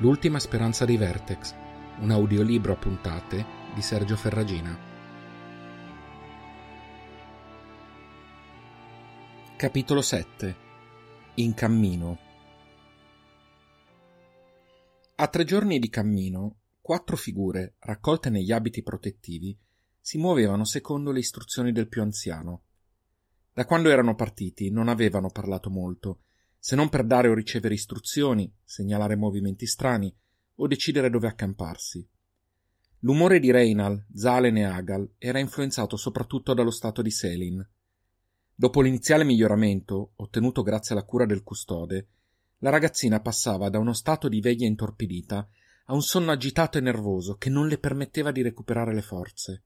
L'ultima speranza dei Vertex, un audiolibro a puntate di Sergio Ferragina. Capitolo 7 In cammino A tre giorni di cammino, quattro figure, raccolte negli abiti protettivi, si muovevano secondo le istruzioni del più anziano. Da quando erano partiti non avevano parlato molto, se non per dare o ricevere istruzioni, segnalare movimenti strani o decidere dove accamparsi. L'umore di Reinal, Zalen e Agal era influenzato soprattutto dallo stato di Selin. Dopo l'iniziale miglioramento, ottenuto grazie alla cura del custode, la ragazzina passava da uno stato di veglia intorpidita a un sonno agitato e nervoso che non le permetteva di recuperare le forze.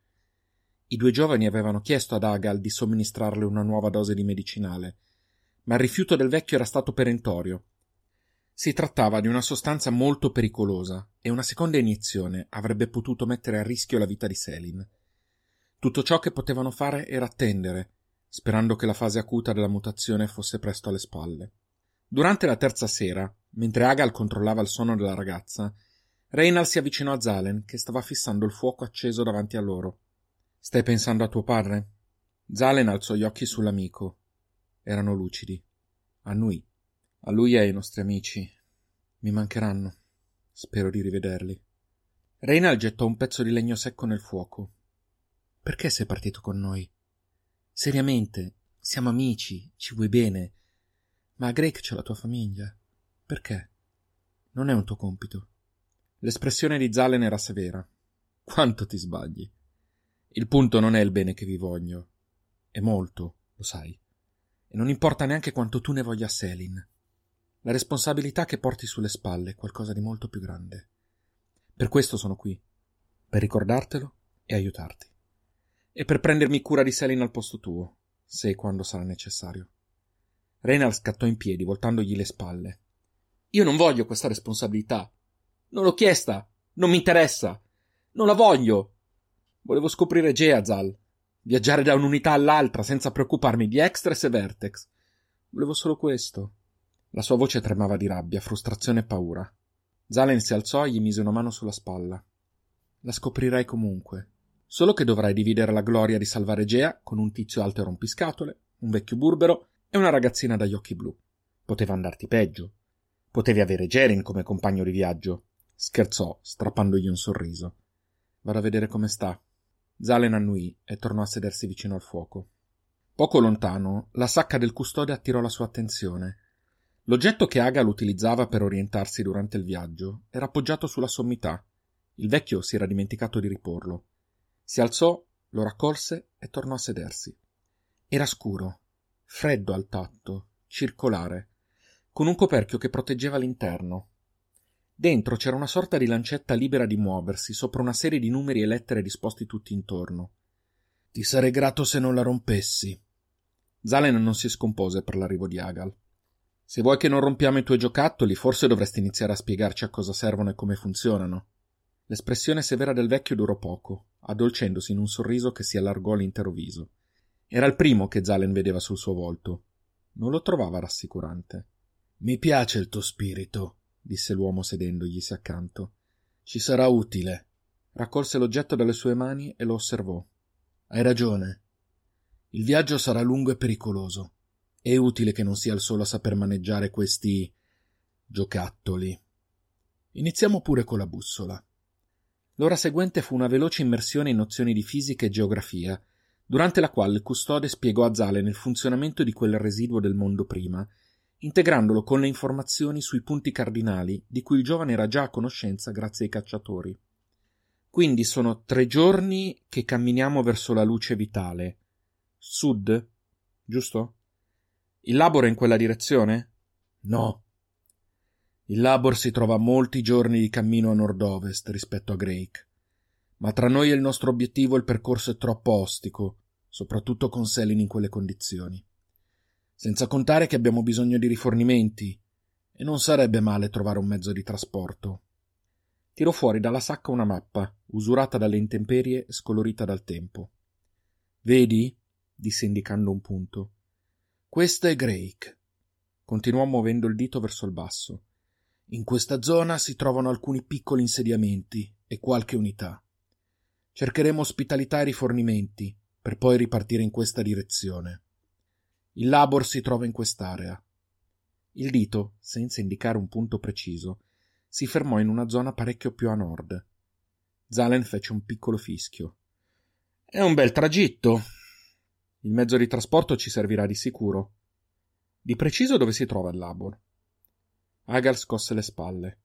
I due giovani avevano chiesto ad Agal di somministrarle una nuova dose di medicinale, ma il rifiuto del vecchio era stato perentorio. Si trattava di una sostanza molto pericolosa e una seconda iniezione avrebbe potuto mettere a rischio la vita di Selin. Tutto ciò che potevano fare era attendere, sperando che la fase acuta della mutazione fosse presto alle spalle. Durante la terza sera, mentre Agal controllava il sonno della ragazza, Reynal si avvicinò a Zalen, che stava fissando il fuoco acceso davanti a loro. Stai pensando a tuo padre? Zalen alzò gli occhi sull'amico erano lucidi. Annui. A lui e ai nostri amici. Mi mancheranno. Spero di rivederli. Reynald gettò un pezzo di legno secco nel fuoco. Perché sei partito con noi? Seriamente, siamo amici, ci vuoi bene. Ma a Drake c'è la tua famiglia. Perché? Non è un tuo compito. L'espressione di Zalen era severa. Quanto ti sbagli. Il punto non è il bene che vi voglio. È molto, lo sai e non importa neanche quanto tu ne voglia Selin. La responsabilità che porti sulle spalle è qualcosa di molto più grande. Per questo sono qui, per ricordartelo e aiutarti. E per prendermi cura di Selin al posto tuo, se e quando sarà necessario. Reynald scattò in piedi, voltandogli le spalle. Io non voglio questa responsabilità. Non l'ho chiesta. Non mi interessa. Non la voglio. Volevo scoprire Geazal viaggiare da un'unità all'altra senza preoccuparmi di Extras e Vertex. Volevo solo questo. La sua voce tremava di rabbia, frustrazione e paura. Zalen si alzò e gli mise una mano sulla spalla. La scoprirai comunque. Solo che dovrai dividere la gloria di salvare Gea con un tizio alto e rompiscatole, un vecchio burbero e una ragazzina dagli occhi blu. Poteva andarti peggio. Potevi avere Jerin come compagno di viaggio. Scherzò, strappandogli un sorriso. Vado a vedere come sta, Zalen annui e tornò a sedersi vicino al fuoco. Poco lontano, la sacca del custode attirò la sua attenzione. L'oggetto che Agal utilizzava per orientarsi durante il viaggio era appoggiato sulla sommità. Il vecchio si era dimenticato di riporlo. Si alzò, lo raccolse e tornò a sedersi. Era scuro, freddo al tatto, circolare, con un coperchio che proteggeva l'interno. Dentro c'era una sorta di lancetta libera di muoversi sopra una serie di numeri e lettere disposti tutti intorno. Ti sarei grato se non la rompessi. Zalen non si scompose per l'arrivo di Agal. Se vuoi che non rompiamo i tuoi giocattoli, forse dovresti iniziare a spiegarci a cosa servono e come funzionano. L'espressione severa del vecchio durò poco, addolcendosi in un sorriso che si allargò all'intero viso. Era il primo che Zalen vedeva sul suo volto. Non lo trovava rassicurante. Mi piace il tuo spirito, disse l'uomo sedendoglisi accanto. Ci sarà utile. Raccolse l'oggetto dalle sue mani e lo osservò. Hai ragione. Il viaggio sarà lungo e pericoloso. È utile che non sia il solo a saper maneggiare questi giocattoli. Iniziamo pure con la bussola. L'ora seguente fu una veloce immersione in nozioni di fisica e geografia, durante la quale il custode spiegò a Zalen il funzionamento di quel residuo del mondo prima integrandolo con le informazioni sui punti cardinali di cui il giovane era già a conoscenza grazie ai cacciatori. Quindi sono tre giorni che camminiamo verso la luce vitale. Sud, giusto? Il Labor è in quella direzione? No. Il Labor si trova molti giorni di cammino a nord-ovest rispetto a Drake. Ma tra noi e il nostro obiettivo il percorso è troppo ostico, soprattutto con Selin in quelle condizioni senza contare che abbiamo bisogno di rifornimenti e non sarebbe male trovare un mezzo di trasporto. Tirò fuori dalla sacca una mappa, usurata dalle intemperie e scolorita dal tempo. Vedi? disse indicando un punto. Questa è Drake. Continuò muovendo il dito verso il basso. In questa zona si trovano alcuni piccoli insediamenti e qualche unità. Cercheremo ospitalità e rifornimenti per poi ripartire in questa direzione. Il labor si trova in quest'area. Il dito, senza indicare un punto preciso, si fermò in una zona parecchio più a nord. Zalen fece un piccolo fischio. È un bel tragitto. Il mezzo di trasporto ci servirà di sicuro. Di preciso dove si trova il labor? Agar scosse le spalle.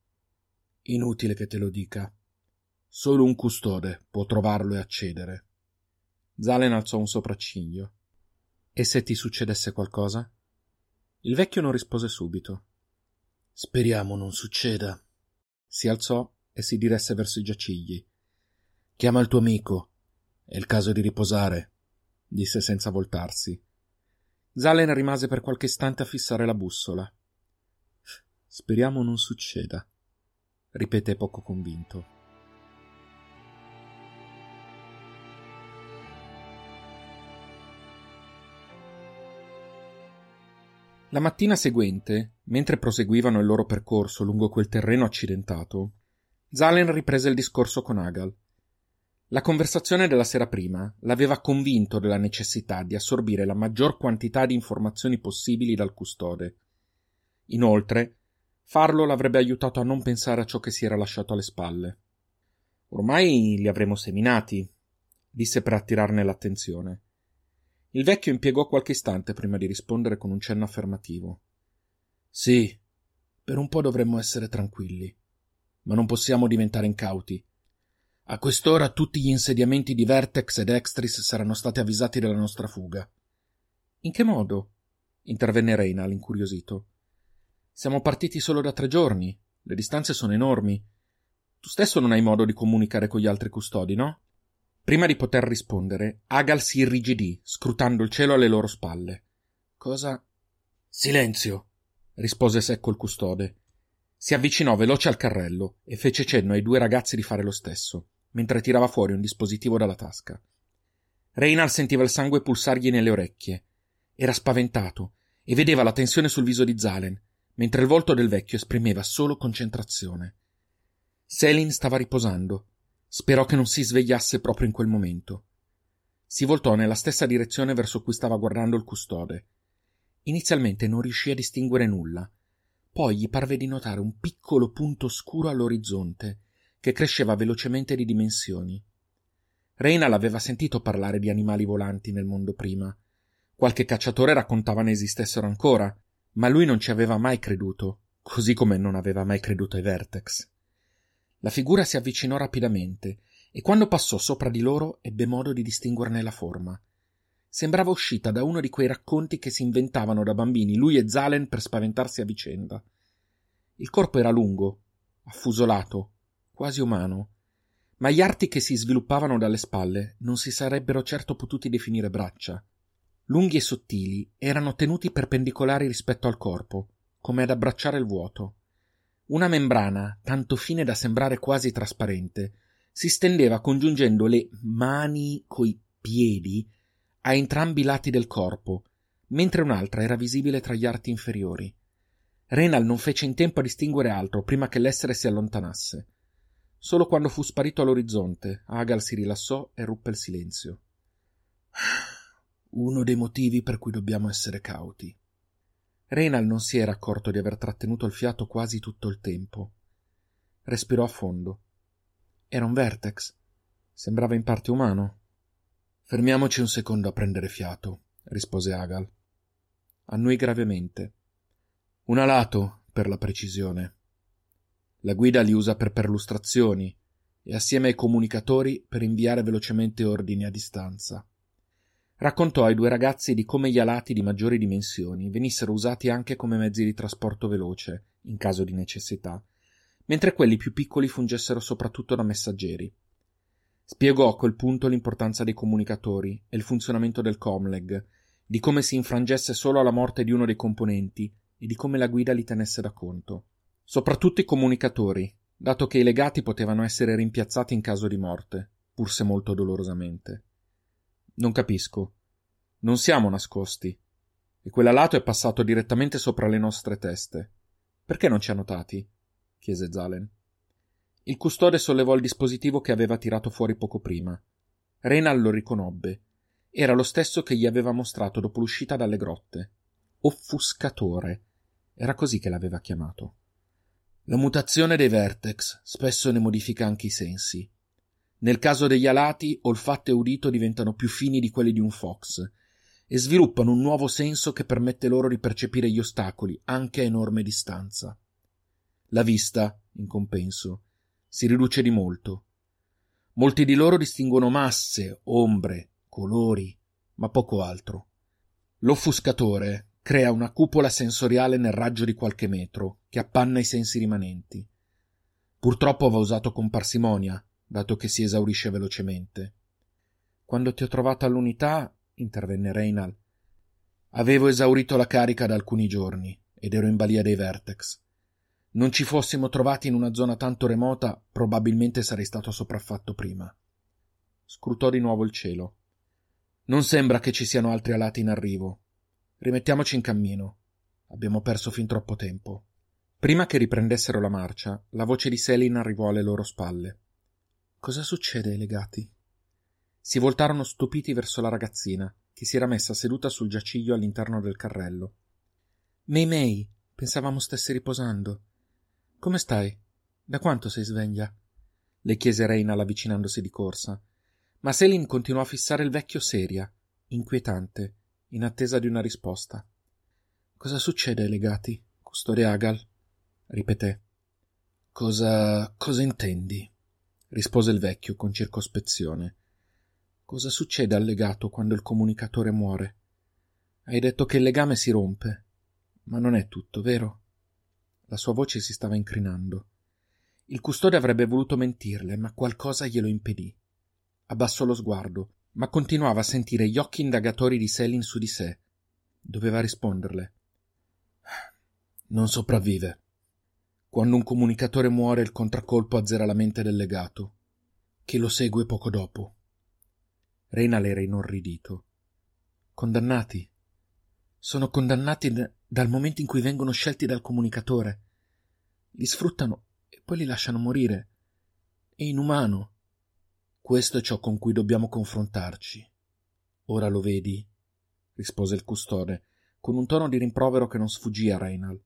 Inutile che te lo dica. Solo un custode può trovarlo e accedere. Zalen alzò un sopracciglio. E se ti succedesse qualcosa? Il vecchio non rispose subito. Speriamo non succeda. Si alzò e si diresse verso i giacigli. Chiama il tuo amico. È il caso di riposare, disse senza voltarsi. Zalen rimase per qualche istante a fissare la bussola. Speriamo non succeda, ripeté poco convinto. La mattina seguente, mentre proseguivano il loro percorso lungo quel terreno accidentato, Zalen riprese il discorso con Agal. La conversazione della sera prima l'aveva convinto della necessità di assorbire la maggior quantità di informazioni possibili dal custode. Inoltre, Farlo l'avrebbe aiutato a non pensare a ciò che si era lasciato alle spalle. Ormai li avremo seminati, disse per attirarne l'attenzione. Il vecchio impiegò qualche istante prima di rispondere con un cenno affermativo. Sì, per un po' dovremmo essere tranquilli, ma non possiamo diventare incauti. A quest'ora tutti gli insediamenti di Vertex ed Extris saranno stati avvisati della nostra fuga. In che modo? intervenne Reynal incuriosito. Siamo partiti solo da tre giorni. Le distanze sono enormi. Tu stesso non hai modo di comunicare con gli altri custodi, no? Prima di poter rispondere, Agal si irrigidì, scrutando il cielo alle loro spalle. Cosa? Silenzio! rispose secco il custode. Si avvicinò veloce al carrello e fece cenno ai due ragazzi di fare lo stesso, mentre tirava fuori un dispositivo dalla tasca. Reynald sentiva il sangue pulsargli nelle orecchie. Era spaventato e vedeva la tensione sul viso di Zalen, mentre il volto del vecchio esprimeva solo concentrazione. Selin stava riposando. Sperò che non si svegliasse proprio in quel momento. Si voltò nella stessa direzione verso cui stava guardando il custode. Inizialmente non riuscì a distinguere nulla. Poi gli parve di notare un piccolo punto scuro all'orizzonte, che cresceva velocemente di dimensioni. Reina l'aveva sentito parlare di animali volanti nel mondo prima. Qualche cacciatore raccontava ne esistessero ancora, ma lui non ci aveva mai creduto, così come non aveva mai creduto ai Vertex. La figura si avvicinò rapidamente e quando passò sopra di loro ebbe modo di distinguerne la forma. Sembrava uscita da uno di quei racconti che si inventavano da bambini lui e Zalen per spaventarsi a vicenda. Il corpo era lungo, affusolato, quasi umano, ma gli arti che si sviluppavano dalle spalle non si sarebbero certo potuti definire braccia lunghi e sottili, erano tenuti perpendicolari rispetto al corpo, come ad abbracciare il vuoto. Una membrana, tanto fine da sembrare quasi trasparente, si stendeva congiungendo le mani coi piedi a entrambi i lati del corpo, mentre un'altra era visibile tra gli arti inferiori. Renal non fece in tempo a distinguere altro prima che l'essere si allontanasse. Solo quando fu sparito all'orizzonte, Agal si rilassò e ruppe il silenzio uno dei motivi per cui dobbiamo essere cauti. Reynal non si era accorto di aver trattenuto il fiato quasi tutto il tempo. Respirò a fondo. Era un vertex. Sembrava in parte umano. Fermiamoci un secondo a prendere fiato, rispose Agal. Annui gravemente. Un alato, per la precisione. La guida li usa per perlustrazioni e assieme ai comunicatori per inviare velocemente ordini a distanza raccontò ai due ragazzi di come gli alati di maggiori dimensioni venissero usati anche come mezzi di trasporto veloce, in caso di necessità, mentre quelli più piccoli fungessero soprattutto da messaggeri. Spiegò a quel punto l'importanza dei comunicatori e il funzionamento del Comleg, di come si infrangesse solo alla morte di uno dei componenti e di come la guida li tenesse da conto. Soprattutto i comunicatori, dato che i legati potevano essere rimpiazzati in caso di morte, pur se molto dolorosamente. Non capisco. Non siamo nascosti. E quell'alato è passato direttamente sopra le nostre teste. Perché non ci ha notati? chiese Zalen. Il custode sollevò il dispositivo che aveva tirato fuori poco prima. Renal lo riconobbe. Era lo stesso che gli aveva mostrato dopo l'uscita dalle grotte. Offuscatore. Era così che l'aveva chiamato. La mutazione dei vertex spesso ne modifica anche i sensi. Nel caso degli alati, olfatto e udito diventano più fini di quelli di un fox e sviluppano un nuovo senso che permette loro di percepire gli ostacoli anche a enorme distanza. La vista, in compenso, si riduce di molto. Molti di loro distinguono masse, ombre, colori, ma poco altro. L'offuscatore crea una cupola sensoriale nel raggio di qualche metro che appanna i sensi rimanenti. Purtroppo va usato con parsimonia, dato che si esaurisce velocemente. Quando ti ho trovato all'unità, intervenne Reynal, avevo esaurito la carica da alcuni giorni ed ero in balia dei Vertex non ci fossimo trovati in una zona tanto remota, probabilmente sarei stato sopraffatto prima. Scrutò di nuovo il cielo. Non sembra che ci siano altri alati in arrivo. Rimettiamoci in cammino. Abbiamo perso fin troppo tempo. Prima che riprendessero la marcia, la voce di Selin arrivò alle loro spalle. Cosa succede ai legati? Si voltarono stupiti verso la ragazzina, che si era messa seduta sul giaciglio all'interno del carrello. Mei Mei, pensavamo stessi riposando. Come stai? Da quanto sei sveglia? le chiese Reynal avvicinandosi di corsa. Ma Selin continuò a fissare il vecchio seria, inquietante, in attesa di una risposta. Cosa succede ai legati, custode Agal? ripeté. Cosa. cosa intendi? Rispose il vecchio con circospezione. Cosa succede al legato quando il comunicatore muore? Hai detto che il legame si rompe, ma non è tutto, vero? La sua voce si stava incrinando. Il custode avrebbe voluto mentirle, ma qualcosa glielo impedì. Abbassò lo sguardo, ma continuava a sentire gli occhi indagatori di Selin su di sé. Doveva risponderle. Non sopravvive. Quando un comunicatore muore, il contraccolpo azzera la mente del legato, che lo segue poco dopo. Reina l'era inorridito. Condannati? Sono condannati dal momento in cui vengono scelti dal comunicatore. Li sfruttano e poi li lasciano morire. È inumano. Questo è ciò con cui dobbiamo confrontarci. Ora lo vedi? rispose il custode, con un tono di rimprovero che non sfuggì a Reinal.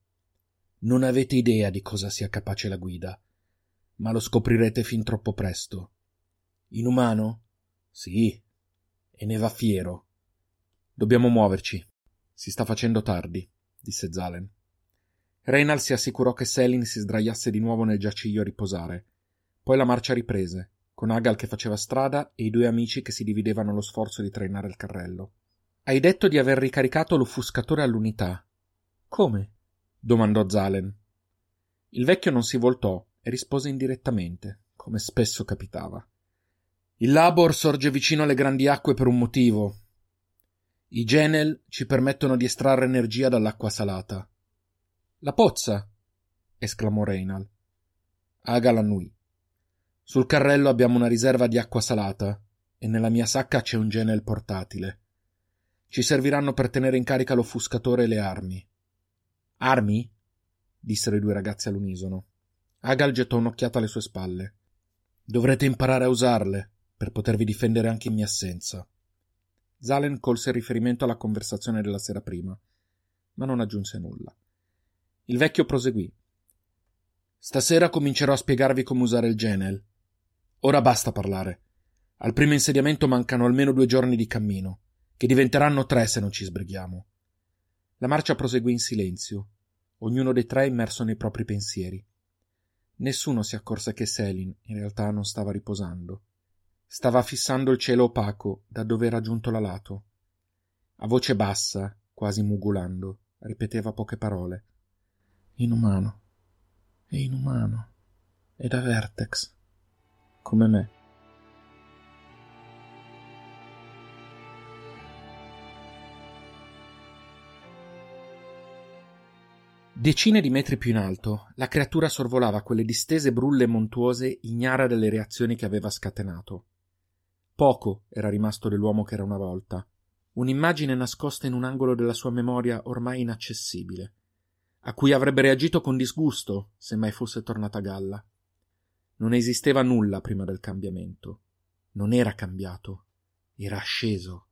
Non avete idea di cosa sia capace la guida, ma lo scoprirete fin troppo presto. Inumano? Sì, e ne va fiero. Dobbiamo muoverci. Si sta facendo tardi disse Zalen. Reynal si assicurò che Selin si sdraiasse di nuovo nel giaciglio a riposare. Poi la marcia riprese, con Agal che faceva strada e i due amici che si dividevano lo sforzo di trainare il carrello. Hai detto di aver ricaricato l'offuscatore all'unità. Come? Domandò Zalen. Il vecchio non si voltò e rispose indirettamente, come spesso capitava. Il Labor sorge vicino alle grandi acque per un motivo, i Genel ci permettono di estrarre energia dall'acqua salata. La pozza! esclamò Reynal. Aga l'annui. Sul carrello abbiamo una riserva di acqua salata e nella mia sacca c'è un Genel portatile. Ci serviranno per tenere in carica l'offuscatore e le armi. Armi? dissero i due ragazzi all'unisono. Agal gettò un'occhiata alle sue spalle. Dovrete imparare a usarle per potervi difendere anche in mia assenza. Zalen colse il riferimento alla conversazione della sera prima, ma non aggiunse nulla. Il vecchio proseguì. Stasera comincerò a spiegarvi come usare il Genel. Ora basta parlare. Al primo insediamento mancano almeno due giorni di cammino, che diventeranno tre se non ci sbrighiamo. La marcia proseguì in silenzio, ognuno dei tre immerso nei propri pensieri. Nessuno si accorse che Selin in realtà non stava riposando. Stava fissando il cielo opaco da dove era giunto l'alato. A voce bassa, quasi mugolando, ripeteva poche parole. Inumano. È inumano. È da Vertex. Come me. Decine di metri più in alto, la creatura sorvolava quelle distese brulle montuose ignara delle reazioni che aveva scatenato. Poco era rimasto dell'uomo che era una volta, un'immagine nascosta in un angolo della sua memoria ormai inaccessibile. a cui avrebbe reagito con disgusto se mai fosse tornata a galla. Non esisteva nulla prima del cambiamento. Non era cambiato, era asceso.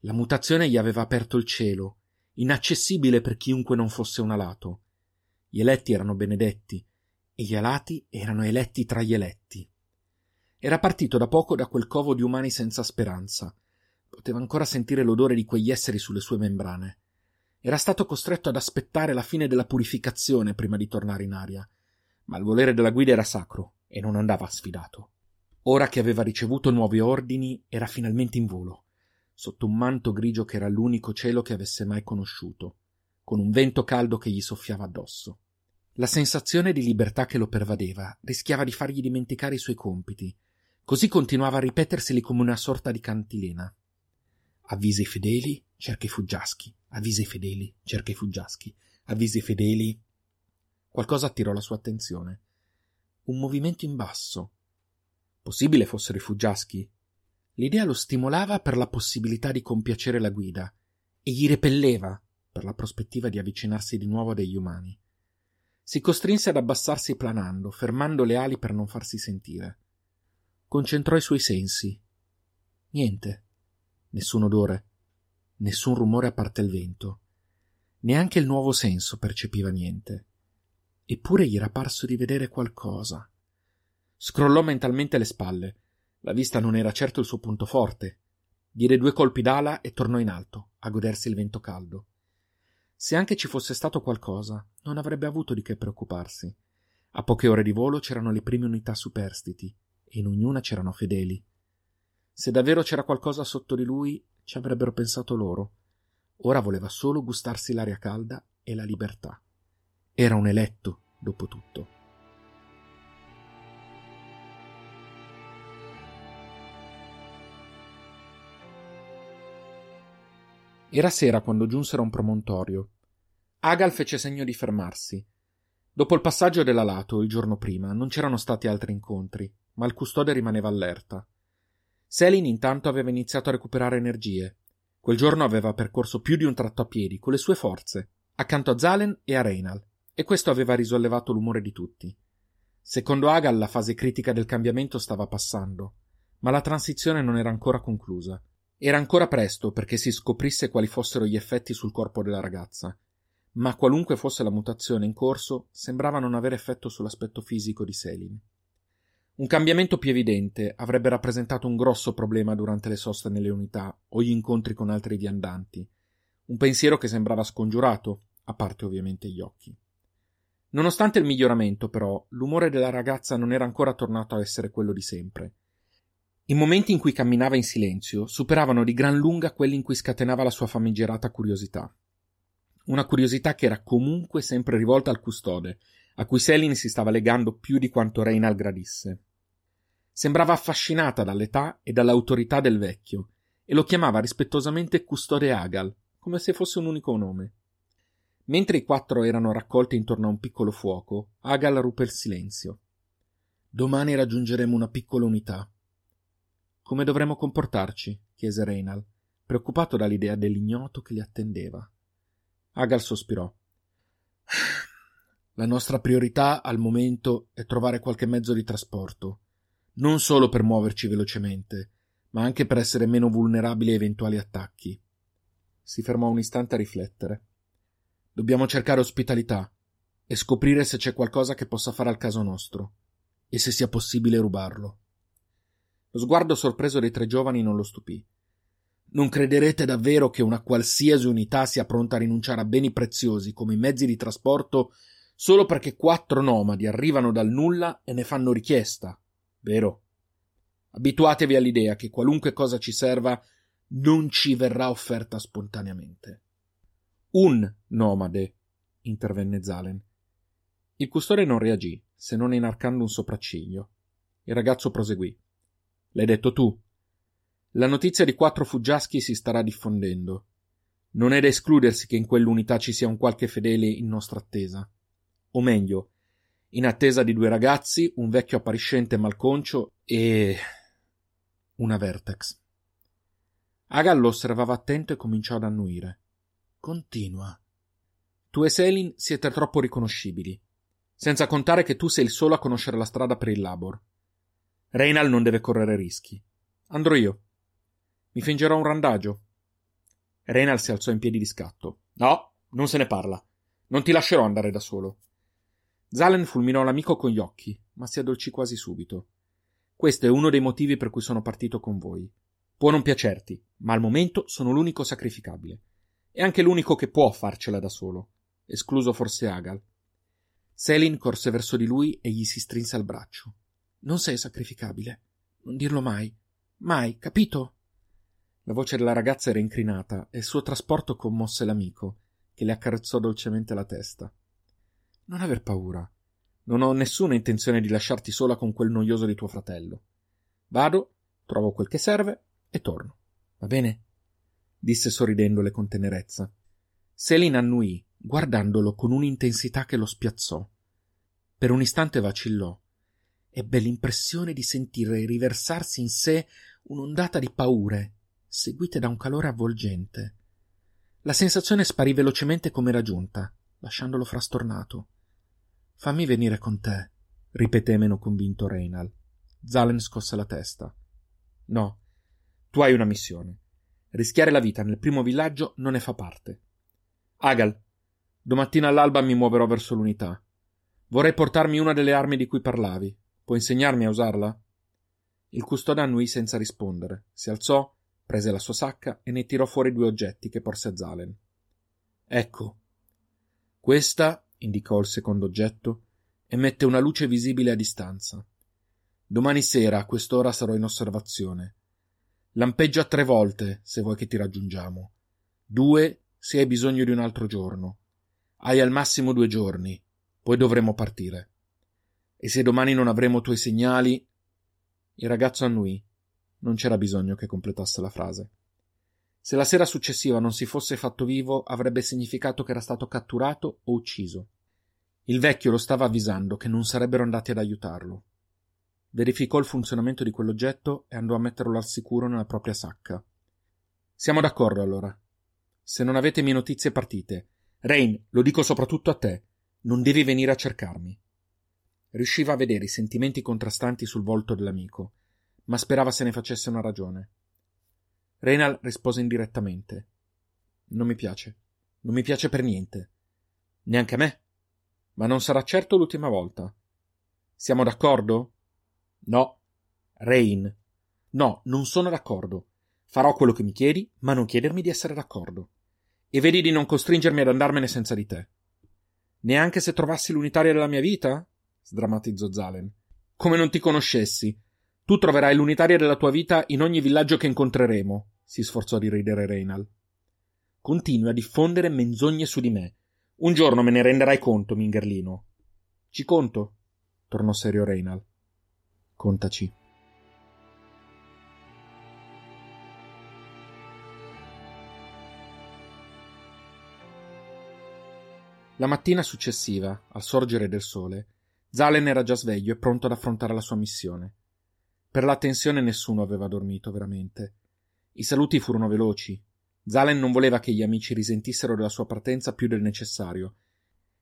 La mutazione gli aveva aperto il cielo, inaccessibile per chiunque non fosse un alato. Gli eletti erano benedetti e gli alati erano eletti tra gli eletti. Era partito da poco da quel covo di umani senza speranza. Poteva ancora sentire l'odore di quegli esseri sulle sue membrane. Era stato costretto ad aspettare la fine della purificazione prima di tornare in aria, ma il volere della guida era sacro e non andava sfidato. Ora che aveva ricevuto nuovi ordini, era finalmente in volo, sotto un manto grigio che era l'unico cielo che avesse mai conosciuto, con un vento caldo che gli soffiava addosso. La sensazione di libertà che lo pervadeva rischiava di fargli dimenticare i suoi compiti, così continuava a ripeterseli come una sorta di cantilena. Avvisa i fedeli, cerca i fuggiaschi, avvisa i fedeli, cerca i fuggiaschi, avvisa i fedeli. Qualcosa attirò la sua attenzione. Un movimento in basso. Possibile fossero i fuggiaschi? L'idea lo stimolava per la possibilità di compiacere la guida e gli repelleva per la prospettiva di avvicinarsi di nuovo a degli umani. Si costrinse ad abbassarsi planando, fermando le ali per non farsi sentire. Concentrò i suoi sensi. Niente. Nessun odore. Nessun rumore a parte il vento. Neanche il nuovo senso percepiva niente. Eppure gli era parso di vedere qualcosa. Scrollò mentalmente le spalle. La vista non era certo il suo punto forte. Diede due colpi d'ala e tornò in alto, a godersi il vento caldo. Se anche ci fosse stato qualcosa, non avrebbe avuto di che preoccuparsi. A poche ore di volo c'erano le prime unità superstiti, e in ognuna c'erano fedeli. Se davvero c'era qualcosa sotto di lui, ci avrebbero pensato loro. Ora voleva solo gustarsi l'aria calda e la libertà. Era un eletto, dopo tutto. Era sera quando giunsero a un promontorio. Agal fece segno di fermarsi. Dopo il passaggio dell'alato, il giorno prima, non c'erano stati altri incontri, ma il custode rimaneva allerta. Selin intanto aveva iniziato a recuperare energie. Quel giorno aveva percorso più di un tratto a piedi, con le sue forze, accanto a Zalen e a Reinal, e questo aveva risollevato l'umore di tutti. Secondo Agal la fase critica del cambiamento stava passando, ma la transizione non era ancora conclusa. Era ancora presto perché si scoprisse quali fossero gli effetti sul corpo della ragazza, ma qualunque fosse la mutazione in corso, sembrava non avere effetto sull'aspetto fisico di Selin. Un cambiamento più evidente avrebbe rappresentato un grosso problema durante le soste nelle unità o gli incontri con altri viandanti, un pensiero che sembrava scongiurato, a parte ovviamente gli occhi. Nonostante il miglioramento, però, l'umore della ragazza non era ancora tornato a essere quello di sempre, i momenti in cui camminava in silenzio superavano di gran lunga quelli in cui scatenava la sua famigerata curiosità. Una curiosità che era comunque sempre rivolta al custode, a cui Selin si stava legando più di quanto Reinal gradisse. Sembrava affascinata dall'età e dall'autorità del vecchio, e lo chiamava rispettosamente custode Agal, come se fosse un unico nome. Mentre i quattro erano raccolti intorno a un piccolo fuoco, Agal ruppe il silenzio. Domani raggiungeremo una piccola unità, come dovremmo comportarci? chiese Reinal, preoccupato dall'idea dell'ignoto che li attendeva. Agal sospirò. La nostra priorità al momento è trovare qualche mezzo di trasporto, non solo per muoverci velocemente, ma anche per essere meno vulnerabili a eventuali attacchi. Si fermò un istante a riflettere. Dobbiamo cercare ospitalità e scoprire se c'è qualcosa che possa fare al caso nostro, e se sia possibile rubarlo. Lo sguardo sorpreso dei tre giovani non lo stupì. Non crederete davvero che una qualsiasi unità sia pronta a rinunciare a beni preziosi come i mezzi di trasporto solo perché quattro nomadi arrivano dal nulla e ne fanno richiesta, vero? Abituatevi all'idea che qualunque cosa ci serva non ci verrà offerta spontaneamente. Un nomade, intervenne Zalen. Il custode non reagì, se non inarcando un sopracciglio. Il ragazzo proseguì. L'hai detto tu. La notizia di quattro fuggiaschi si starà diffondendo. Non è da escludersi che in quell'unità ci sia un qualche fedele in nostra attesa. O meglio, in attesa di due ragazzi, un vecchio appariscente malconcio e. una Vertex. Agal lo osservava attento e cominciò ad annuire. Continua. Tu e Selin siete troppo riconoscibili. Senza contare che tu sei il solo a conoscere la strada per il Labor. Reynal non deve correre rischi. Andrò io. Mi fingerò un randagio. Reynal si alzò in piedi di scatto. No, non se ne parla. Non ti lascerò andare da solo. Zalen fulminò l'amico con gli occhi, ma si addolcì quasi subito. Questo è uno dei motivi per cui sono partito con voi. Può non piacerti, ma al momento sono l'unico sacrificabile. E anche l'unico che può farcela da solo, escluso forse Agal. Selin corse verso di lui e gli si strinse al braccio. Non sei sacrificabile. Non dirlo mai. Mai, capito? La voce della ragazza era incrinata e il suo trasporto commosse l'amico, che le accarezzò dolcemente la testa. Non aver paura. Non ho nessuna intenzione di lasciarti sola con quel noioso di tuo fratello. Vado, trovo quel che serve e torno. Va bene? disse sorridendole con tenerezza. Selin annui, guardandolo con un'intensità che lo spiazzò. Per un istante vacillò. Ebbe l'impressione di sentire riversarsi in sé un'ondata di paure, seguite da un calore avvolgente. La sensazione sparì velocemente come era giunta, lasciandolo frastornato. Fammi venire con te, ripeté meno convinto Reynal. Zalen scosse la testa. No, tu hai una missione. Rischiare la vita nel primo villaggio non ne fa parte. Agal, domattina all'alba mi muoverò verso l'unità. Vorrei portarmi una delle armi di cui parlavi. Puoi insegnarmi a usarla? Il custode annui senza rispondere. Si alzò, prese la sua sacca e ne tirò fuori due oggetti che porse a Zalen. Ecco. Questa indicò il secondo oggetto, emette una luce visibile a distanza. Domani sera a quest'ora sarò in osservazione. Lampeggia tre volte se vuoi che ti raggiungiamo. Due se hai bisogno di un altro giorno. Hai al massimo due giorni, poi dovremo partire. E se domani non avremo tuoi segnali. Il ragazzo annui. Non c'era bisogno che completasse la frase. Se la sera successiva non si fosse fatto vivo, avrebbe significato che era stato catturato o ucciso. Il vecchio lo stava avvisando che non sarebbero andati ad aiutarlo. Verificò il funzionamento di quell'oggetto e andò a metterlo al sicuro nella propria sacca. Siamo d'accordo allora. Se non avete mie notizie partite. Rain, lo dico soprattutto a te. Non devi venire a cercarmi. Riusciva a vedere i sentimenti contrastanti sul volto dell'amico, ma sperava se ne facesse una ragione. Reynal rispose indirettamente. Non mi piace. Non mi piace per niente. Neanche a me. Ma non sarà certo l'ultima volta. Siamo d'accordo? No. Rain. No, non sono d'accordo. Farò quello che mi chiedi, ma non chiedermi di essere d'accordo. E vedi di non costringermi ad andarmene senza di te. Neanche se trovassi l'unitaria della mia vita? Sdrammatizzò Zalen. Come non ti conoscessi. Tu troverai l'unitaria della tua vita in ogni villaggio che incontreremo, si sforzò di ridere Reynal. Continui a diffondere menzogne su di me. Un giorno me ne renderai conto, Mingerlino. Ci conto, tornò serio Reynal. Contaci. La mattina successiva, al sorgere del sole, Zalen era già sveglio e pronto ad affrontare la sua missione. Per la tensione nessuno aveva dormito veramente. I saluti furono veloci. Zalen non voleva che gli amici risentissero della sua partenza più del necessario,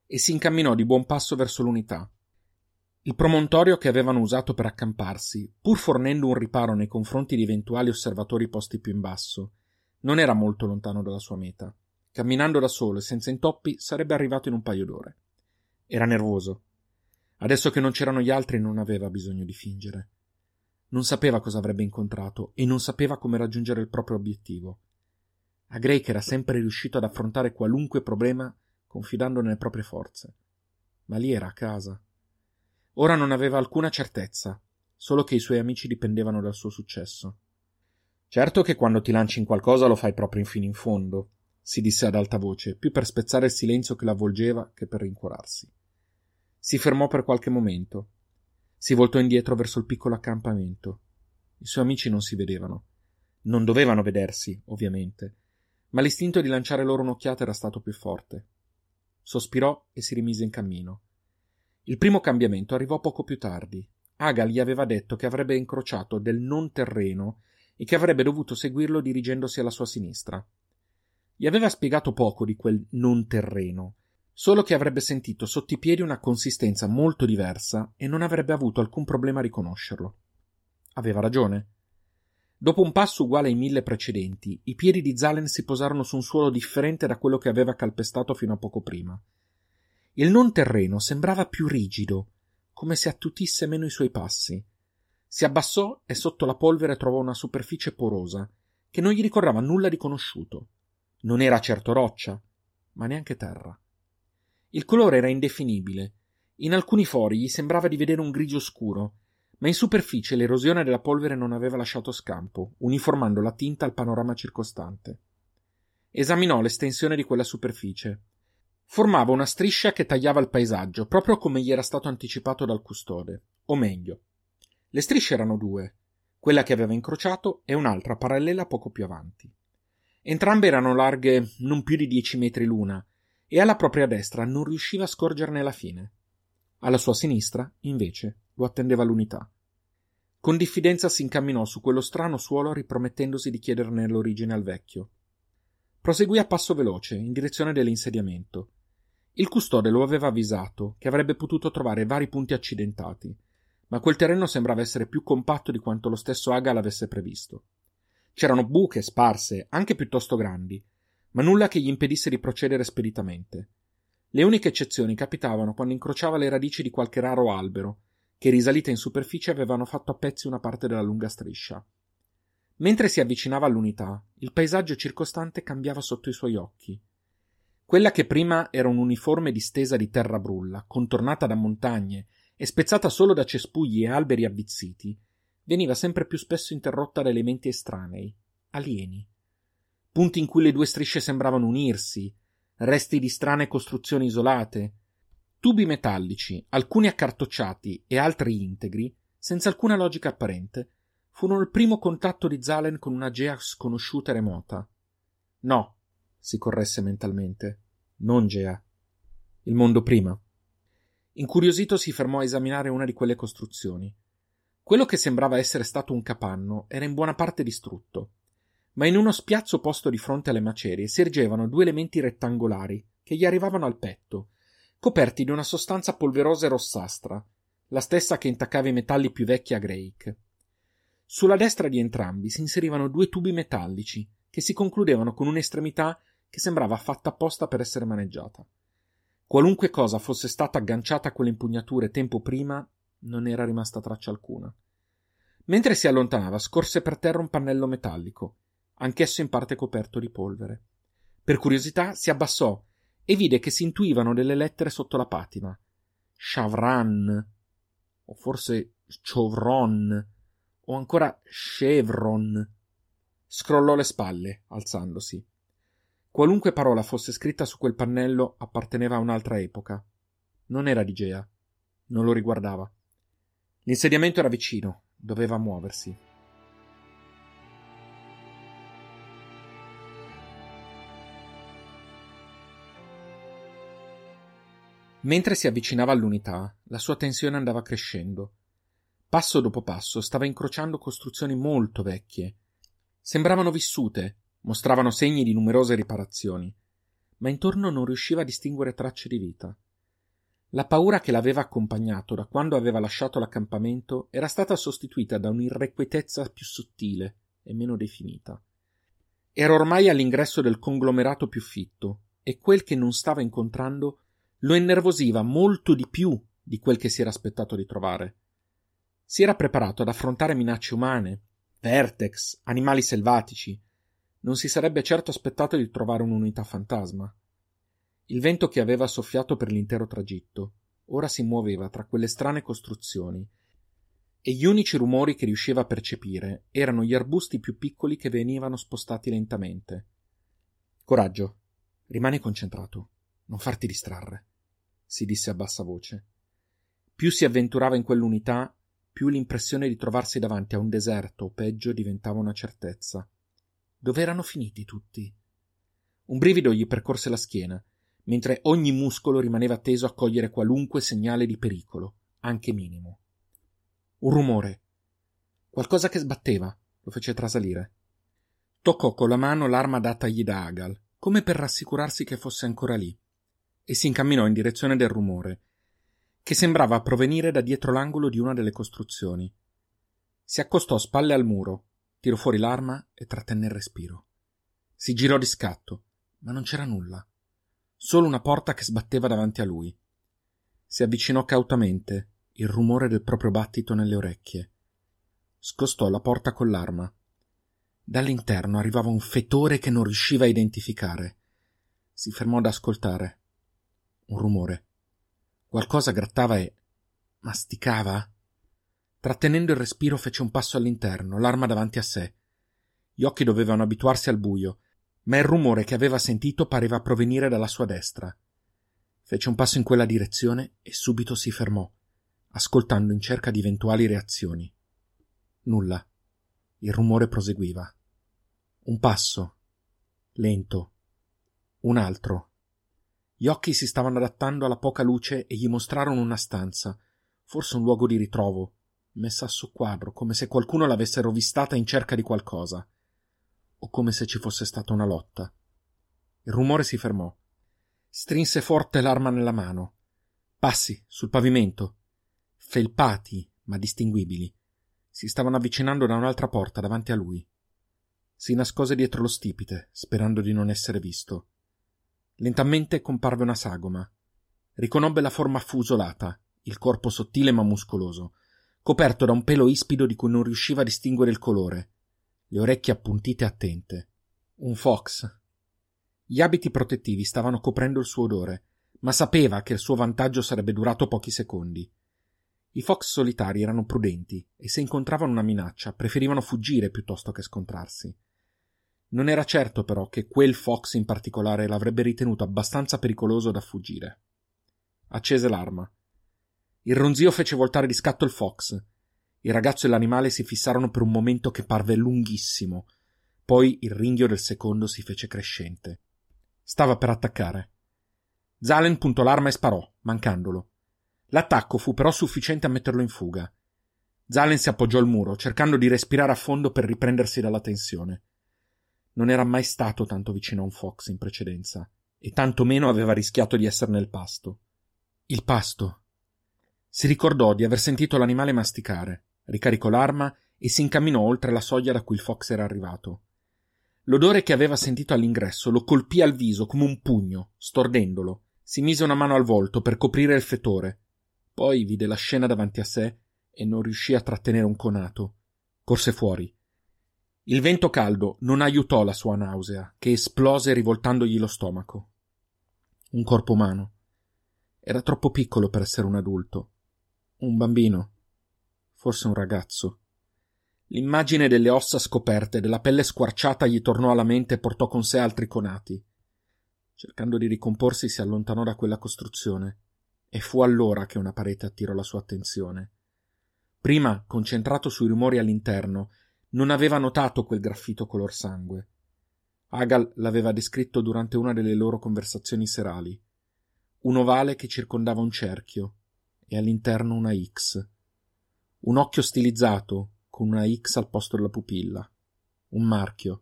e si incamminò di buon passo verso l'unità. Il promontorio che avevano usato per accamparsi, pur fornendo un riparo nei confronti di eventuali osservatori posti più in basso, non era molto lontano dalla sua meta. Camminando da solo e senza intoppi sarebbe arrivato in un paio d'ore. Era nervoso. Adesso che non c'erano gli altri non aveva bisogno di fingere. Non sapeva cosa avrebbe incontrato e non sapeva come raggiungere il proprio obiettivo. A Drake era sempre riuscito ad affrontare qualunque problema confidando nelle proprie forze. Ma lì era a casa. Ora non aveva alcuna certezza, solo che i suoi amici dipendevano dal suo successo. Certo che quando ti lanci in qualcosa lo fai proprio fino in fondo, si disse ad alta voce, più per spezzare il silenzio che l'avvolgeva che per rincuorarsi. Si fermò per qualche momento, si voltò indietro verso il piccolo accampamento. I suoi amici non si vedevano. Non dovevano vedersi, ovviamente, ma l'istinto di lanciare loro un'occhiata era stato più forte. Sospirò e si rimise in cammino. Il primo cambiamento arrivò poco più tardi. Aga gli aveva detto che avrebbe incrociato del non terreno e che avrebbe dovuto seguirlo dirigendosi alla sua sinistra. Gli aveva spiegato poco di quel non terreno, solo che avrebbe sentito sotto i piedi una consistenza molto diversa e non avrebbe avuto alcun problema a riconoscerlo. Aveva ragione. Dopo un passo uguale ai mille precedenti, i piedi di Zalen si posarono su un suolo differente da quello che aveva calpestato fino a poco prima. Il non terreno sembrava più rigido, come se attutisse meno i suoi passi. Si abbassò e sotto la polvere trovò una superficie porosa, che non gli ricordava nulla di conosciuto. Non era certo roccia, ma neanche terra. Il colore era indefinibile. In alcuni fori gli sembrava di vedere un grigio scuro, ma in superficie l'erosione della polvere non aveva lasciato scampo, uniformando la tinta al panorama circostante. Esaminò l'estensione di quella superficie. Formava una striscia che tagliava il paesaggio, proprio come gli era stato anticipato dal custode. O meglio, le strisce erano due, quella che aveva incrociato e un'altra parallela poco più avanti. Entrambe erano larghe non più di dieci metri l'una, e alla propria destra non riusciva a scorgerne la fine. Alla sua sinistra, invece, lo attendeva l'unità. Con diffidenza si incamminò su quello strano suolo ripromettendosi di chiederne l'origine al vecchio. Proseguì a passo veloce, in direzione dell'insediamento. Il custode lo aveva avvisato che avrebbe potuto trovare vari punti accidentati, ma quel terreno sembrava essere più compatto di quanto lo stesso Aga l'avesse previsto. C'erano buche sparse, anche piuttosto grandi, ma nulla che gli impedisse di procedere speditamente. Le uniche eccezioni capitavano quando incrociava le radici di qualche raro albero, che risalite in superficie avevano fatto a pezzi una parte della lunga striscia. Mentre si avvicinava all'unità, il paesaggio circostante cambiava sotto i suoi occhi. Quella che prima era un'uniforme distesa di terra brulla, contornata da montagne e spezzata solo da cespugli e alberi avvizziti, veniva sempre più spesso interrotta da elementi estranei, alieni. Punti in cui le due strisce sembravano unirsi, resti di strane costruzioni isolate, Tubi metallici, alcuni accartocciati e altri integri, senza alcuna logica apparente, furono il primo contatto di Zalen con una Gea sconosciuta e remota. No, si corresse mentalmente, non Gea. Il mondo prima. Incuriosito si fermò a esaminare una di quelle costruzioni. Quello che sembrava essere stato un capanno era in buona parte distrutto, ma in uno spiazzo posto di fronte alle macerie si ergevano due elementi rettangolari che gli arrivavano al petto coperti di una sostanza polverosa e rossastra, la stessa che intaccava i metalli più vecchi a Grake. Sulla destra di entrambi si inserivano due tubi metallici che si concludevano con un'estremità che sembrava fatta apposta per essere maneggiata. Qualunque cosa fosse stata agganciata a quelle impugnature tempo prima, non era rimasta traccia alcuna. Mentre si allontanava, scorse per terra un pannello metallico, anch'esso in parte coperto di polvere. Per curiosità si abbassò e vide che si intuivano delle lettere sotto la patina. Chavran, o forse Chevron, o ancora Chevron. Scrollò le spalle, alzandosi. Qualunque parola fosse scritta su quel pannello apparteneva a un'altra epoca. Non era di Gea. Non lo riguardava. L'insediamento era vicino, doveva muoversi. Mentre si avvicinava all'unità, la sua tensione andava crescendo. Passo dopo passo stava incrociando costruzioni molto vecchie. Sembravano vissute, mostravano segni di numerose riparazioni, ma intorno non riusciva a distinguere tracce di vita. La paura che l'aveva accompagnato da quando aveva lasciato l'accampamento era stata sostituita da un'irrequietezza più sottile e meno definita. Era ormai all'ingresso del conglomerato più fitto, e quel che non stava incontrando lo innervosiva molto di più di quel che si era aspettato di trovare. Si era preparato ad affrontare minacce umane, vertex, animali selvatici. Non si sarebbe certo aspettato di trovare un'unità fantasma. Il vento che aveva soffiato per l'intero tragitto ora si muoveva tra quelle strane costruzioni e gli unici rumori che riusciva a percepire erano gli arbusti più piccoli che venivano spostati lentamente. Coraggio, rimani concentrato. Non farti distrarre, si disse a bassa voce. Più si avventurava in quell'unità, più l'impressione di trovarsi davanti a un deserto o peggio diventava una certezza. Dove erano finiti tutti? Un brivido gli percorse la schiena, mentre ogni muscolo rimaneva teso a cogliere qualunque segnale di pericolo, anche minimo. Un rumore. Qualcosa che sbatteva, lo fece trasalire. Toccò con la mano l'arma datagli da Agal, come per rassicurarsi che fosse ancora lì e si incamminò in direzione del rumore, che sembrava provenire da dietro l'angolo di una delle costruzioni. Si accostò spalle al muro, tirò fuori l'arma e trattenne il respiro. Si girò di scatto, ma non c'era nulla. Solo una porta che sbatteva davanti a lui. Si avvicinò cautamente, il rumore del proprio battito nelle orecchie. Scostò la porta con l'arma. Dall'interno arrivava un fetore che non riusciva a identificare. Si fermò ad ascoltare. Un rumore. Qualcosa grattava e masticava. Trattenendo il respiro fece un passo all'interno, l'arma davanti a sé. Gli occhi dovevano abituarsi al buio, ma il rumore che aveva sentito pareva provenire dalla sua destra. Fece un passo in quella direzione e subito si fermò, ascoltando in cerca di eventuali reazioni. Nulla. Il rumore proseguiva. Un passo. Lento. Un altro. Gli occhi si stavano adattando alla poca luce e gli mostrarono una stanza, forse un luogo di ritrovo, messa a soqquadro, come se qualcuno l'avesse rovistata in cerca di qualcosa, o come se ci fosse stata una lotta. Il rumore si fermò. Strinse forte l'arma nella mano. Passi sul pavimento, felpati ma distinguibili, si stavano avvicinando da un'altra porta davanti a lui. Si nascose dietro lo stipite, sperando di non essere visto. Lentamente comparve una sagoma. Riconobbe la forma affusolata, il corpo sottile ma muscoloso, coperto da un pelo ispido di cui non riusciva a distinguere il colore, le orecchie appuntite e attente. Un fox. Gli abiti protettivi stavano coprendo il suo odore, ma sapeva che il suo vantaggio sarebbe durato pochi secondi. I fox solitari erano prudenti e se incontravano una minaccia preferivano fuggire piuttosto che scontrarsi. Non era certo però che quel fox in particolare l'avrebbe ritenuto abbastanza pericoloso da fuggire. Accese l'arma. Il ronzio fece voltare di scatto il fox. Il ragazzo e l'animale si fissarono per un momento che parve lunghissimo. Poi il ringhio del secondo si fece crescente. Stava per attaccare. Zalen puntò l'arma e sparò, mancandolo. L'attacco fu però sufficiente a metterlo in fuga. Zalen si appoggiò al muro, cercando di respirare a fondo per riprendersi dalla tensione. Non era mai stato tanto vicino a un fox in precedenza, e tanto meno aveva rischiato di essere nel pasto. Il pasto. Si ricordò di aver sentito l'animale masticare, ricaricò l'arma e si incamminò oltre la soglia da cui il fox era arrivato. L'odore che aveva sentito all'ingresso lo colpì al viso come un pugno, stordendolo. Si mise una mano al volto per coprire il fetore. Poi vide la scena davanti a sé e non riuscì a trattenere un conato. Corse fuori, il vento caldo non aiutò la sua nausea, che esplose rivoltandogli lo stomaco. Un corpo umano. Era troppo piccolo per essere un adulto. Un bambino. Forse un ragazzo. L'immagine delle ossa scoperte, della pelle squarciata gli tornò alla mente e portò con sé altri conati. Cercando di ricomporsi si allontanò da quella costruzione e fu allora che una parete attirò la sua attenzione. Prima, concentrato sui rumori all'interno, non aveva notato quel graffito color sangue. Agal l'aveva descritto durante una delle loro conversazioni serali. Un ovale che circondava un cerchio e all'interno una X. Un occhio stilizzato con una X al posto della pupilla. Un marchio.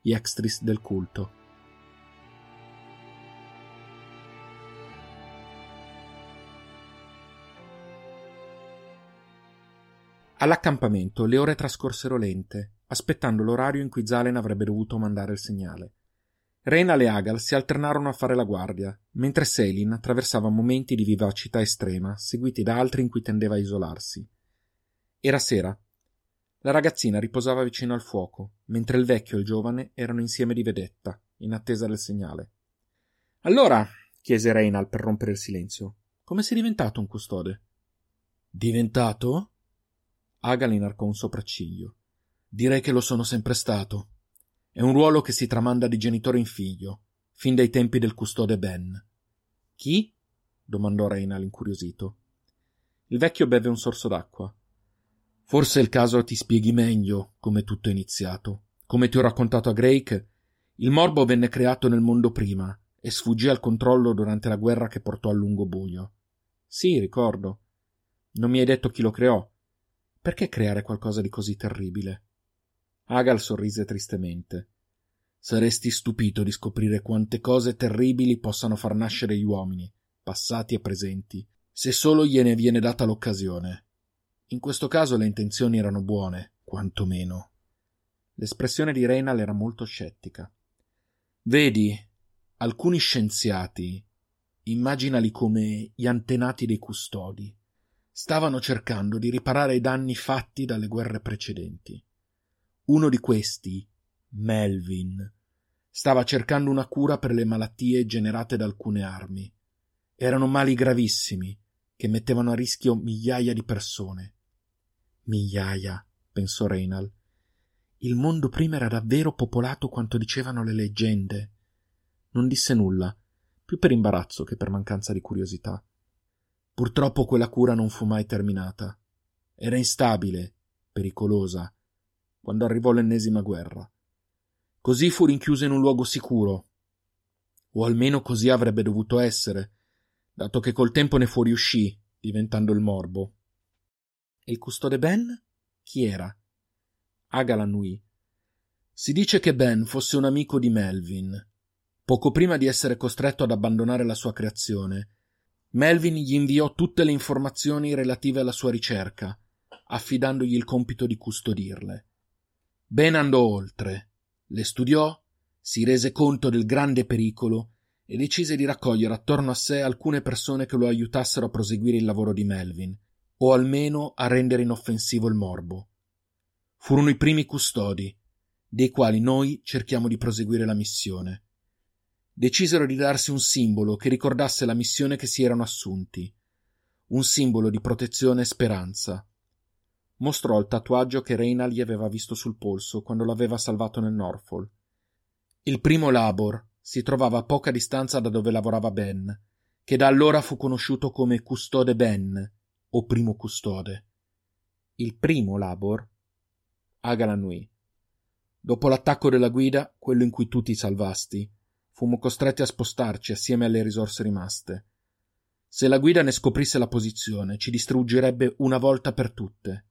Gli extris del culto. All'accampamento le ore trascorsero lente, aspettando l'orario in cui Zalen avrebbe dovuto mandare il segnale. Reynal e Agal si alternarono a fare la guardia, mentre Selin attraversava momenti di vivacità estrema, seguiti da altri in cui tendeva a isolarsi. Era sera. La ragazzina riposava vicino al fuoco, mentre il vecchio e il giovane erano insieme di vedetta, in attesa del segnale. Allora, chiese Reynal per rompere il silenzio, come sei diventato un custode? Diventato? Agal inarcò un sopracciglio. Direi che lo sono sempre stato. È un ruolo che si tramanda di genitore in figlio, fin dai tempi del custode Ben. Chi? domandò Reynal incuriosito. Il vecchio beve un sorso d'acqua. Forse è il caso ti spieghi meglio come tutto è iniziato. Come ti ho raccontato a Drake, il morbo venne creato nel mondo prima e sfuggì al controllo durante la guerra che portò al lungo buio. Sì, ricordo. Non mi hai detto chi lo creò. Perché creare qualcosa di così terribile? Agal sorrise tristemente. Saresti stupito di scoprire quante cose terribili possano far nascere gli uomini, passati e presenti, se solo gliene viene data l'occasione. In questo caso le intenzioni erano buone, quantomeno. L'espressione di Reynal era molto scettica. Vedi, alcuni scienziati, immaginali come gli antenati dei custodi, stavano cercando di riparare i danni fatti dalle guerre precedenti. Uno di questi, Melvin, stava cercando una cura per le malattie generate da alcune armi. Erano mali gravissimi che mettevano a rischio migliaia di persone. Migliaia, pensò Reynal. Il mondo prima era davvero popolato quanto dicevano le leggende. Non disse nulla, più per imbarazzo che per mancanza di curiosità. Purtroppo quella cura non fu mai terminata. Era instabile, pericolosa, quando arrivò l'ennesima guerra. Così fu rinchiuso in un luogo sicuro. O almeno così avrebbe dovuto essere, dato che col tempo ne fuoriuscì, diventando il morbo. E il custode Ben? Chi era? Aga l'annui. Si dice che Ben fosse un amico di Melvin, Poco prima di essere costretto ad abbandonare la sua creazione, Melvin gli inviò tutte le informazioni relative alla sua ricerca, affidandogli il compito di custodirle. Ben andò oltre, le studiò, si rese conto del grande pericolo e decise di raccogliere attorno a sé alcune persone che lo aiutassero a proseguire il lavoro di Melvin, o almeno a rendere inoffensivo il morbo. Furono i primi custodi, dei quali noi cerchiamo di proseguire la missione decisero di darsi un simbolo che ricordasse la missione che si erano assunti, un simbolo di protezione e speranza. Mostrò il tatuaggio che Reina gli aveva visto sul polso quando l'aveva salvato nel Norfolk. Il primo labor si trovava a poca distanza da dove lavorava Ben, che da allora fu conosciuto come custode Ben o primo custode. Il primo labor? Agalanui. Dopo l'attacco della guida, quello in cui tu ti salvasti, fummo costretti a spostarci assieme alle risorse rimaste. Se la guida ne scoprisse la posizione, ci distruggerebbe una volta per tutte.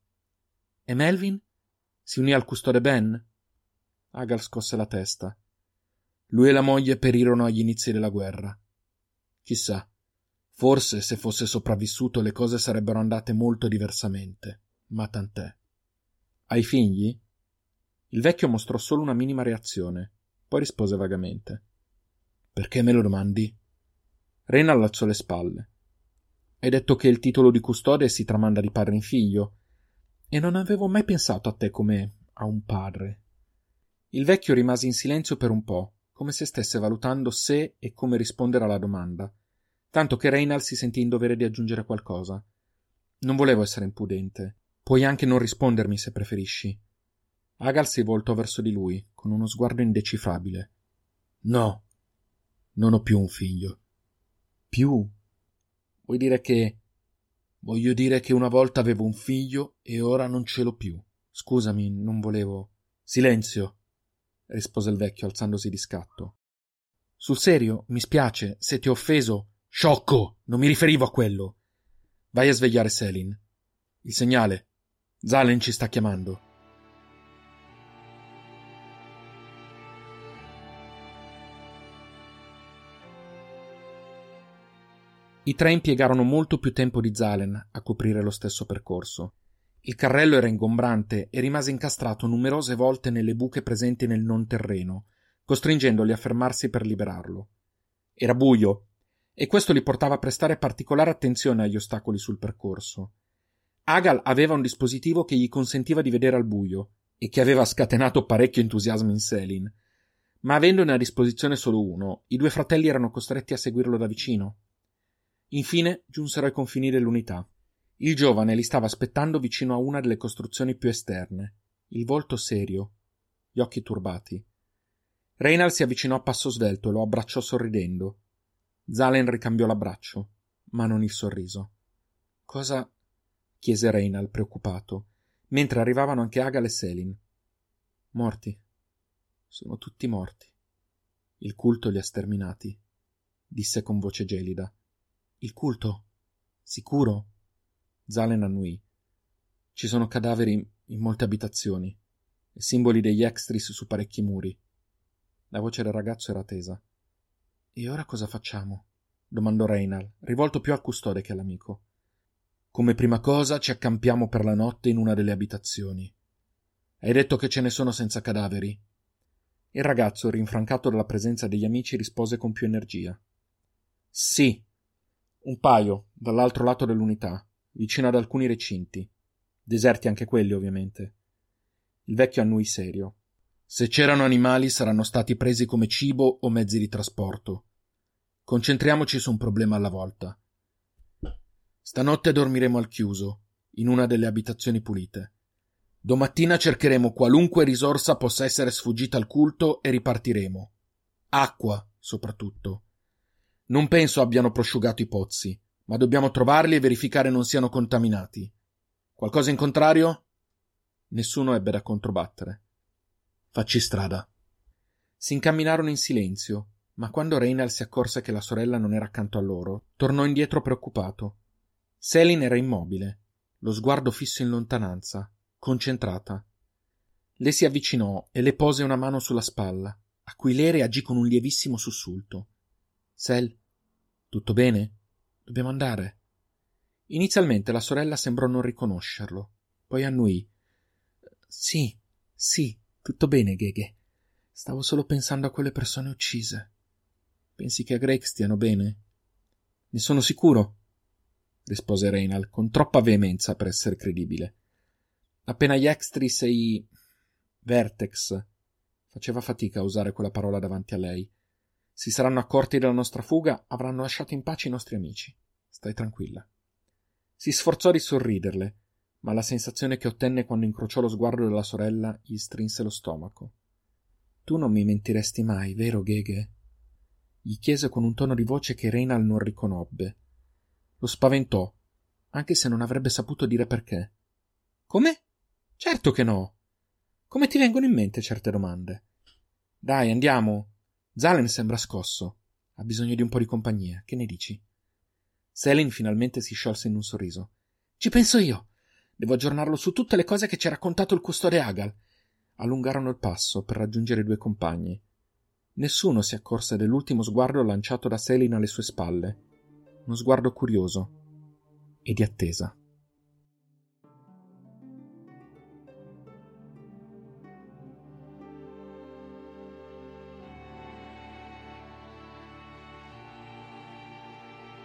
E Melvin? Si unì al custode Ben? Agal scosse la testa. Lui e la moglie perirono agli inizi della guerra. Chissà, forse se fosse sopravvissuto le cose sarebbero andate molto diversamente, ma tant'è. Hai figli? Il vecchio mostrò solo una minima reazione, poi rispose vagamente. Perché me lo domandi? Rena allacciò le spalle. Hai detto che il titolo di custode si tramanda di padre in figlio, e non avevo mai pensato a te come a un padre. Il vecchio rimase in silenzio per un po', come se stesse valutando se e come rispondere alla domanda, tanto che Reynald si sentì in dovere di aggiungere qualcosa. Non volevo essere impudente. Puoi anche non rispondermi se preferisci. Agal si voltò verso di lui, con uno sguardo indecifrabile. No, non ho più un figlio. Più? Vuoi dire che... Voglio dire che una volta avevo un figlio e ora non ce l'ho più. Scusami, non volevo. Silenzio, rispose il vecchio alzandosi di scatto. Sul serio, mi spiace, se ti ho offeso. Sciocco! Non mi riferivo a quello. Vai a svegliare Selin. Il segnale. Zalen ci sta chiamando. I tre impiegarono molto più tempo di Zalen a coprire lo stesso percorso. Il carrello era ingombrante e rimase incastrato numerose volte nelle buche presenti nel non terreno, costringendoli a fermarsi per liberarlo. Era buio, e questo li portava a prestare particolare attenzione agli ostacoli sul percorso. Agal aveva un dispositivo che gli consentiva di vedere al buio e che aveva scatenato parecchio entusiasmo in Selin. Ma avendone a disposizione solo uno, i due fratelli erano costretti a seguirlo da vicino. Infine giunsero ai confini dell'unità. Il giovane li stava aspettando vicino a una delle costruzioni più esterne, il volto serio, gli occhi turbati. Reynald si avvicinò a passo svelto e lo abbracciò sorridendo. Zalen ricambiò l'abbraccio, ma non il sorriso. Cosa? chiese Reynald preoccupato, mentre arrivavano anche Agal e Selin. Morti. Sono tutti morti. Il culto li ha sterminati, disse con voce gelida. Il culto? Sicuro? Zalen annui. Ci sono cadaveri in molte abitazioni e simboli degli extris su parecchi muri. La voce del ragazzo era tesa. E ora cosa facciamo? domandò Reynal, rivolto più al custode che all'amico. Come prima cosa ci accampiamo per la notte in una delle abitazioni. Hai detto che ce ne sono senza cadaveri? Il ragazzo, rinfrancato dalla presenza degli amici, rispose con più energia. Sì, un paio, dall'altro lato dell'unità, vicino ad alcuni recinti. Deserti anche quelli, ovviamente. Il vecchio annui serio. Se c'erano animali saranno stati presi come cibo o mezzi di trasporto. Concentriamoci su un problema alla volta. Stanotte dormiremo al chiuso, in una delle abitazioni pulite. Domattina cercheremo qualunque risorsa possa essere sfuggita al culto e ripartiremo. Acqua, soprattutto. Non penso abbiano prosciugato i pozzi, ma dobbiamo trovarli e verificare non siano contaminati. Qualcosa in contrario? Nessuno ebbe da controbattere. Facci strada. Si incamminarono in silenzio, ma quando Reynald si accorse che la sorella non era accanto a loro, tornò indietro preoccupato. Selin era immobile, lo sguardo fisso in lontananza, concentrata. Le si avvicinò e le pose una mano sulla spalla, a cui lei reagì con un lievissimo sussulto. Sel, tutto bene? Dobbiamo andare. Inizialmente la sorella sembrò non riconoscerlo, poi annuì. Sì, sì, tutto bene, Gheghe. Stavo solo pensando a quelle persone uccise. Pensi che a Greg stiano bene? Ne sono sicuro, rispose Reynal con troppa veemenza per essere credibile. Appena gli Extris e i Vertex faceva fatica a usare quella parola davanti a lei. Si saranno accorti della nostra fuga, avranno lasciato in pace i nostri amici. Stai tranquilla. Si sforzò di sorriderle, ma la sensazione che ottenne quando incrociò lo sguardo della sorella gli strinse lo stomaco. Tu non mi mentiresti mai, vero, Gheghe? Gli chiese con un tono di voce che Reynal non riconobbe. Lo spaventò, anche se non avrebbe saputo dire perché. Come? Certo che no. Come ti vengono in mente certe domande? Dai, andiamo. Zalen sembra scosso. Ha bisogno di un po' di compagnia. Che ne dici? Selin finalmente si sciolse in un sorriso. Ci penso io. Devo aggiornarlo su tutte le cose che ci ha raccontato il custode Agal. Allungarono il passo per raggiungere i due compagni. Nessuno si accorse dell'ultimo sguardo lanciato da Selin alle sue spalle. Uno sguardo curioso e di attesa.